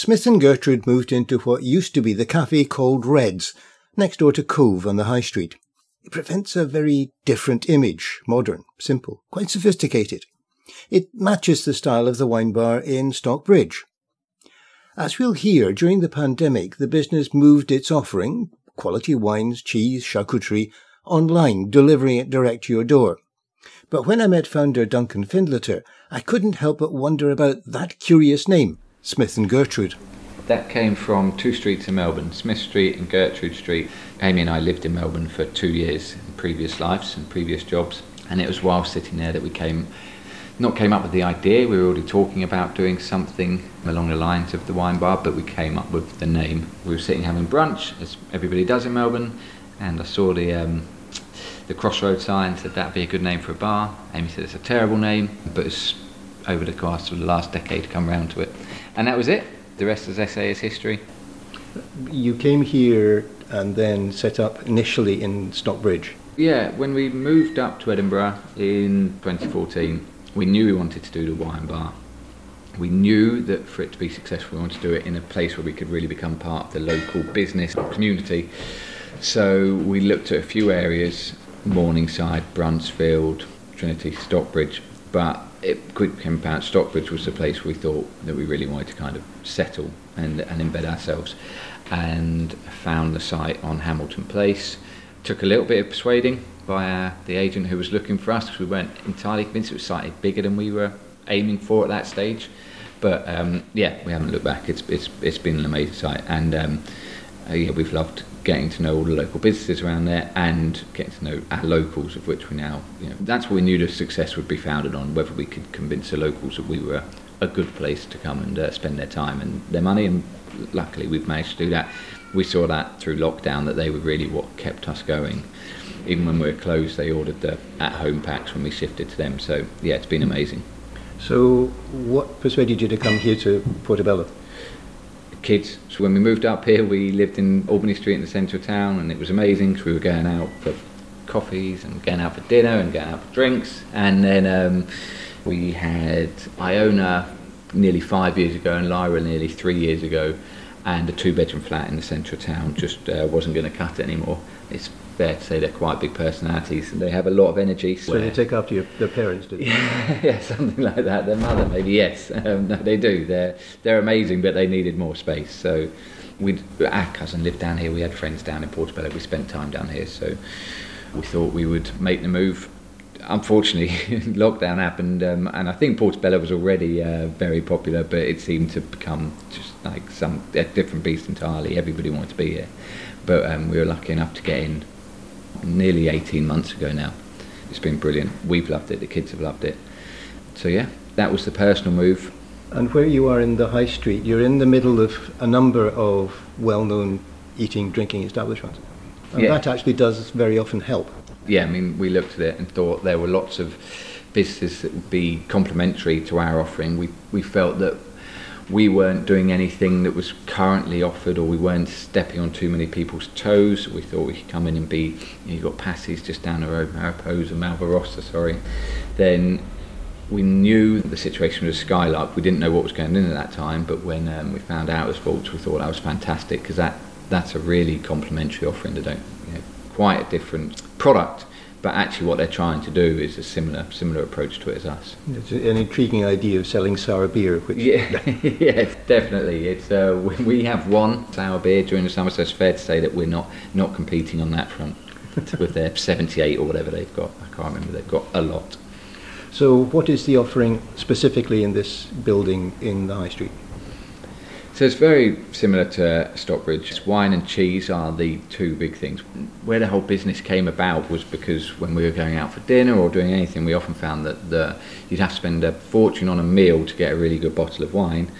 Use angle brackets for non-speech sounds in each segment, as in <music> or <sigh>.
Smith and Gertrude moved into what used to be the cafe called Red's, next door to Cove on the High Street. It presents a very different image, modern, simple, quite sophisticated. It matches the style of the wine bar in Stockbridge. As we'll hear, during the pandemic, the business moved its offering, quality wines, cheese, charcuterie, online, delivering it direct to your door. But when I met founder Duncan Findlater, I couldn't help but wonder about that curious name, Smith and Gertrude. That came from two streets in Melbourne, Smith Street and Gertrude Street. Amy and I lived in Melbourne for two years in previous lives and previous jobs, and it was while sitting there that we came not came up with the idea. We were already talking about doing something along the lines of the wine bar, but we came up with the name. We were sitting having brunch, as everybody does in Melbourne, and I saw the um, the crossroad sign. Said that'd be a good name for a bar. Amy said it's a terrible name, but it's over the course of the last decade come round to it, and that was it. The rest, as I say, is history. You came here and then set up initially in Stockbridge. Yeah, when we moved up to Edinburgh in 2014 we knew we wanted to do the wine bar. We knew that for it to be successful, we wanted to do it in a place where we could really become part of the local business community. So we looked at a few areas Morningside, Bruntsfield, Trinity, Stockbridge, but it quickly became apparent Stockbridge was the place we thought that we really wanted to kind of settle and, and embed ourselves. And found the site on Hamilton Place. Took a little bit of persuading, by uh, the agent who was looking for us because we weren't entirely convinced it was slightly bigger than we were aiming for at that stage. But um, yeah, we haven't looked back. It's it's it's been an amazing site, and um, uh, yeah, we've loved getting to know all the local businesses around there and getting to know our locals, of which we now you know that's what we knew the success would be founded on. Whether we could convince the locals that we were a good place to come and uh, spend their time and their money, and luckily we've managed to do that. We saw that through lockdown that they were really what kept us going even when we were closed, they ordered the at-home packs when we shifted to them. So yeah, it's been amazing. So what persuaded you to come here to Portobello? Kids. So when we moved up here, we lived in Albany Street in the centre of town, and it was amazing because we were going out for coffees and going out for dinner and going out for drinks. And then um, we had Iona nearly five years ago and Lyra nearly three years ago, and a two-bedroom flat in the centre of town just uh, wasn't going to cut it anymore. It's fair to say they're quite big personalities and they have a lot of energy. So they take after your, their parents, do they? <laughs> yeah, something like that. Their mother, maybe, yes. <laughs> Um, no, they do. They're, they're amazing, but they needed more space. So we our cousin lived down here. We had friends down in Portobello. We spent time down here. So we thought we would make the move. Unfortunately, <laughs> lockdown happened, um, and I think Portobello was already uh, very popular, but it seemed to become just like some a different beast entirely. Everybody wanted to be here, but um, we were lucky enough to get in nearly 18 months ago now. It's been brilliant. We've loved it. The kids have loved it. So yeah, that was the personal move. And where you are in the high street, you're in the middle of a number of well-known eating, drinking establishments. And yeah. that actually does very often help. Yeah, I mean, we looked at it and thought there were lots of businesses that would be complementary to our offering. We, we felt that we weren't doing anything that was currently offered or we weren't stepping on too many people's toes. We thought we could come in and be, you you've got Passys just down the road, Mariposa, Malvarossa, sorry. Then we knew the situation was Skylark. We didn't know what was going on at that time, but when um, we found out it was Vaults, we thought that was fantastic because that, that's a really complementary offering. They don't, you know, quite a different product but actually what they're trying to do is a similar similar approach to it as us. It's an intriguing idea of selling sour beer. Which yeah, <laughs> yes, definitely. It's uh, we have one sour beer during the summer, so it's fair to say that we're not not competing on that front <laughs> with their 78 or whatever they've got. I can't remember. They've got a lot. So, what is the offering specifically in this building in the High Street? So it's very similar to Stockbridge. Wine and cheese are the two big things. Where the whole business came about was because when we were going out for dinner or doing anything, we often found that the, you'd have to spend a fortune on a meal to get a really good bottle of wine.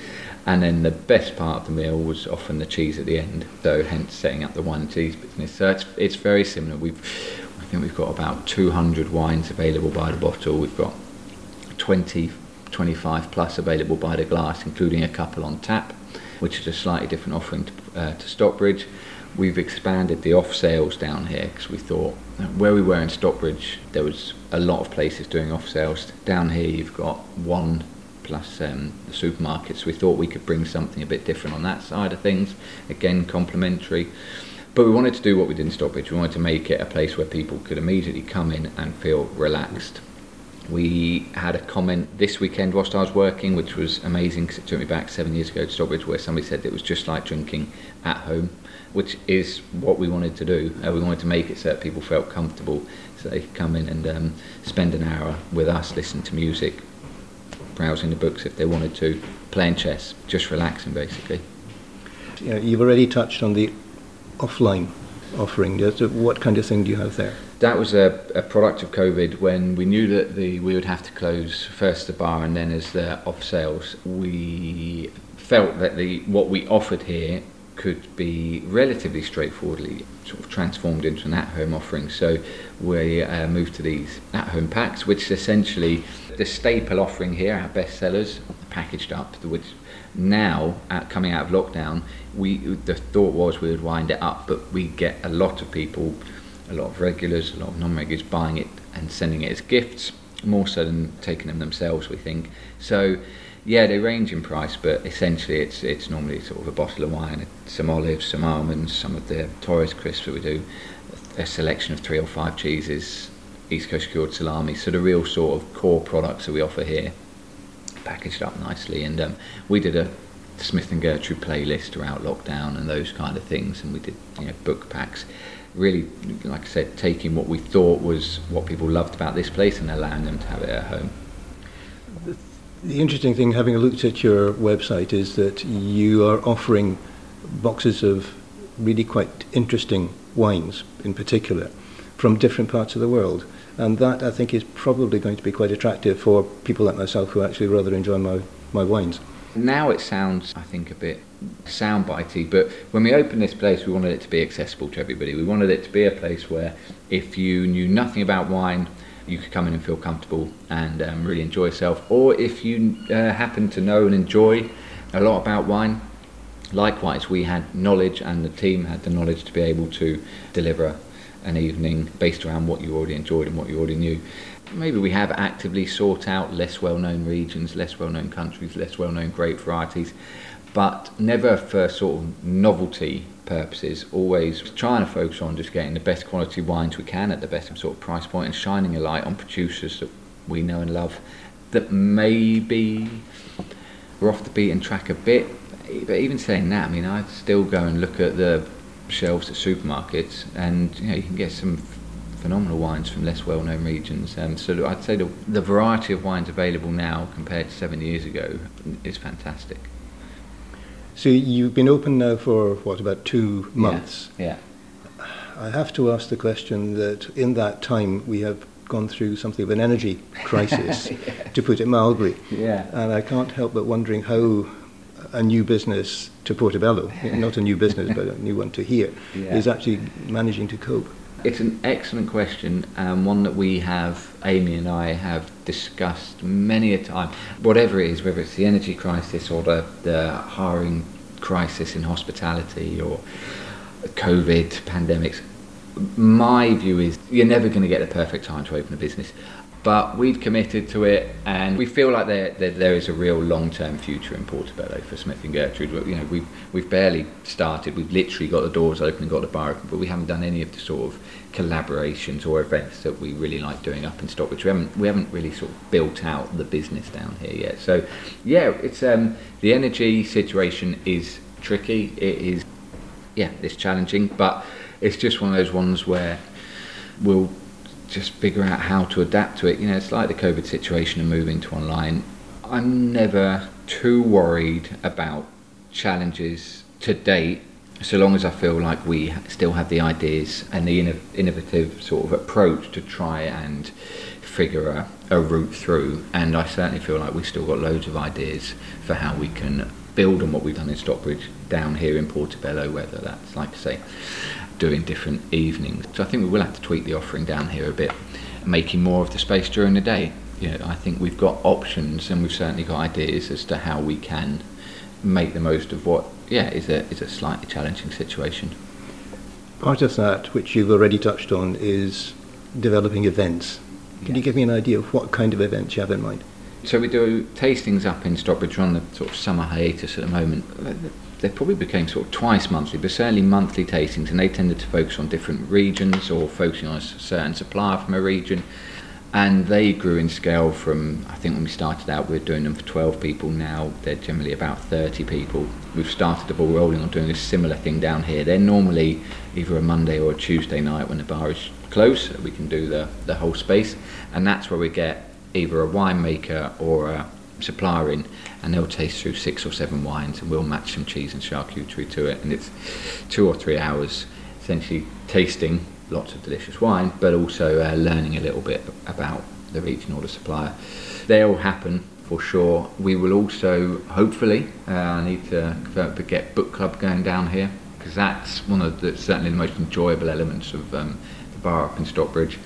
And then the best part of the meal was often the cheese at the end. So hence setting up the wine and cheese business. So it's, it's very similar. We've, I think we've got about 200 wines available by the bottle. We've got 20, 25 plus available by the glass, including a couple on tap which is a slightly different offering to, uh, to Stockbridge. We've expanded the off sales down here because we thought where we were in Stockbridge, there was a lot of places doing off sales. Down here, you've got one plus um, the supermarkets. We thought we could bring something a bit different on that side of things. Again, complementary. But we wanted to do what we did in Stockbridge. We wanted to make it a place where people could immediately come in and feel relaxed. We had a comment this weekend whilst I was working, which was amazing because it took me back seven years ago to Stockbridge, where somebody said it was just like drinking at home, which is what we wanted to do. Uh, we wanted to make it so that people felt comfortable, so they could come in and um, spend an hour with us, listen to music, browsing the books if they wanted to, playing chess, just relaxing basically. Know, you've already touched on the offline offering. What kind of thing do you have there? That was a, a product of COVID when we knew that the we would have to close first the bar and then as the off sales. We felt that the what we offered here could be relatively straightforwardly sort of transformed into an at-home offering. So we uh, moved to these at-home packs, which is essentially the staple offering here, our best sellers, packaged up, which now, at, coming out of lockdown, we the thought was we would wind it up, but we get a lot of people, a lot of regulars, a lot of non-regulars buying it and sending it as gifts, more so than taking them themselves. We think so. Yeah, they range in price, but essentially it's it's normally sort of a bottle of wine, some olives, some almonds, some of the Torres crisps that we do, a selection of three or five cheeses, East Coast cured salami. So the real sort of core products that we offer here packaged up nicely. And um, we did a Smith and Gertrude playlist throughout lockdown and those kind of things. And we did you know book packs. Really, like I said, taking what we thought was what people loved about this place and allowing them to have it at home. The interesting thing, having looked at your website, is that you are offering boxes of really quite interesting wines, in particular, from different parts of the world. And that, I think, is probably going to be quite attractive for people like myself who actually rather enjoy my, my wines. Now it sounds, I think, a bit soundbitey, but when we opened this place, we wanted it to be accessible to everybody. We wanted it to be a place where if you knew nothing about wine, you could come in and feel comfortable and um, really enjoy yourself. Or if you uh, happen to know and enjoy a lot about wine, likewise, we had knowledge and the team had the knowledge to be able to deliver an evening based around what you already enjoyed and what you already knew. Maybe we have actively sought out less well known regions, less well known countries, less well known grape varieties, but never for sort of novelty purposes, always trying to focus on just getting the best quality wines we can at the best sort of price point and shining a light on producers that we know and love that maybe we're off the beaten track a bit. But even saying that, I mean, I'd still go and look at the shelves at supermarkets, and you know you can get some phenomenal wines from less well-known regions. Um, so I'd say the, the variety of wines available now compared to seven years ago is fantastic. So you've been open now for what about two months? Yeah. yeah. I have to ask the question that in that time we have gone through something of an energy crisis, <laughs> yeah. to put it mildly. Yeah. And I can't help but wondering how a new business to Portobello, <laughs> not a new business, but a new one to here, yeah. is actually managing to cope? It's an excellent question, and one that we have, Amy and I have discussed many a time. Whatever it is, whether it's the energy crisis or the, the hiring crisis in hospitality or COVID pandemics, my view is you're never going to get the perfect time to open a business but we've committed to it, and we feel like there, there, there is a real long-term future in Portobello for Smith and Gertrude. You know, we've we've barely started. We've literally got the doors open and got the bar open, but we haven't done any of the sort of collaborations or events that we really like doing up in Stockbridge. We haven't we haven't really sort of built out the business down here yet. So, yeah, it's um, the energy situation is tricky. It is, yeah, it's challenging, but it's just one of those ones where we'll just figure out how to adapt to it. You know, it's like the COVID situation and moving to online. I'm never too worried about challenges to date, so long as I feel like we still have the ideas and the innovative sort of approach to try and figure a, a route through. And I certainly feel like we've still got loads of ideas for how we can build on what we've done in Stockbridge down here in Portobello, whether that's, like I say, doing different evenings. So I think we will have to tweak the offering down here a bit, making more of the space during the day. You know, I think we've got options and we've certainly got ideas as to how we can make the most of what, yeah, is a, is a slightly challenging situation. Part of that, which you've already touched on, is developing events. Can yeah. you give me an idea of what kind of events you have in mind? So we do tastings up in Stockbridge. We're on the sort of summer hiatus at the moment. They probably became sort of twice monthly, but certainly monthly tastings, and they tended to focus on different regions or focusing on a certain supplier from a region. And they grew in scale from, I think when we started out, we were doing them for 12 people. Now they're generally about 30 people. We've started the ball rolling on doing a similar thing down here. They're normally either a Monday or a Tuesday night when the bar is closed, so we can do the, the whole space. And that's where we get either a winemaker or a supplier in, and they'll taste through six or seven wines, and we'll match some cheese and charcuterie to it. And it's two or three hours essentially tasting lots of delicious wine, but also uh, learning a little bit about the region or the supplier. They'll happen for sure. We will also, hopefully, uh, I need to get book club going down here because that's one of the certainly the most enjoyable elements of um, the bar up in Stockbridge.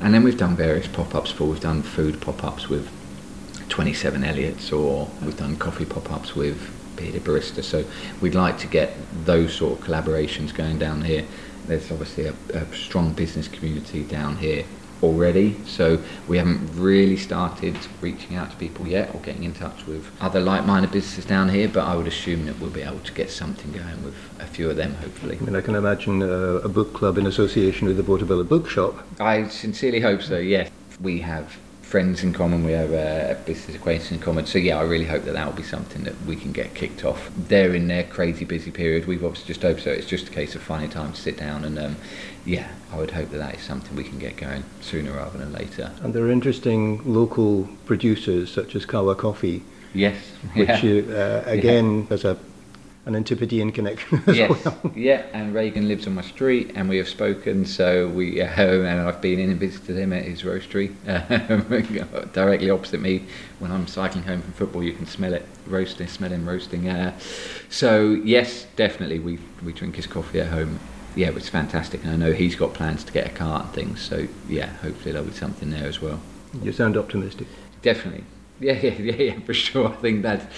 And then we've done various pop-ups for. We've done food pop-ups with 27 Elliott's, or we've done coffee pop-ups with Bearded Barista. So we'd like to get those sort of collaborations going down here. There's obviously a, a strong business community down here already, so we haven't really started reaching out to people yet or getting in touch with other like-minded businesses down here. But I would assume that we'll be able to get something going with a few of them, hopefully. I mean, I can imagine a, a book club in association with the Portobello Bookshop. I sincerely hope so. Yes, we have friends in common, we have a business acquaintance in common. So yeah, I really hope that that will be something that we can get kicked off. They're in their crazy busy period. We've obviously just hoped so. It's just a case of finding time to sit down and um, yeah, I would hope that that is something we can get going sooner rather than later. And there are interesting local producers such as Kawa Coffee. Yes. Which yeah. uh, <laughs> again yeah. has a an Antipodean connection <laughs> as yes. well. Yeah, and Reagan lives on my street, and we have spoken. So we, uh, <laughs> and I've been in and visited him at his roastery, <laughs> uh, directly opposite me. When I'm cycling home from football, you can smell it roasting, smell him roasting. Uh, so yes, definitely, we we drink his coffee at home. Yeah, it's fantastic, and I know he's got plans to get a car and things. So yeah, hopefully there'll be something there as well. You sound optimistic. Definitely, yeah, yeah, <laughs> yeah, yeah, for sure. I think that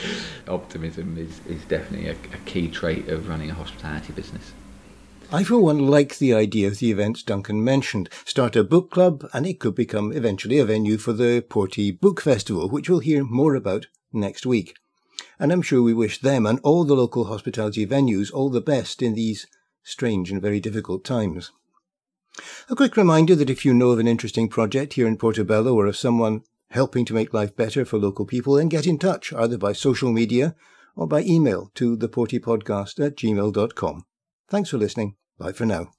optimism is, is definitely a, a key trait of running a hospitality business. I, for one, like the idea of the events Duncan mentioned. Start a book club, and it could become eventually a venue for the Porty Book Festival, which we'll hear more about next week. And I'm sure we wish them and all the local hospitality venues all the best in these strange and very difficult times. A quick reminder that if you know of an interesting project here in Portobello or of someone helping to make life better for local people, then get in touch either by social media or by email to theportypodcast at gmail.com. Thanks for listening. Bye for now.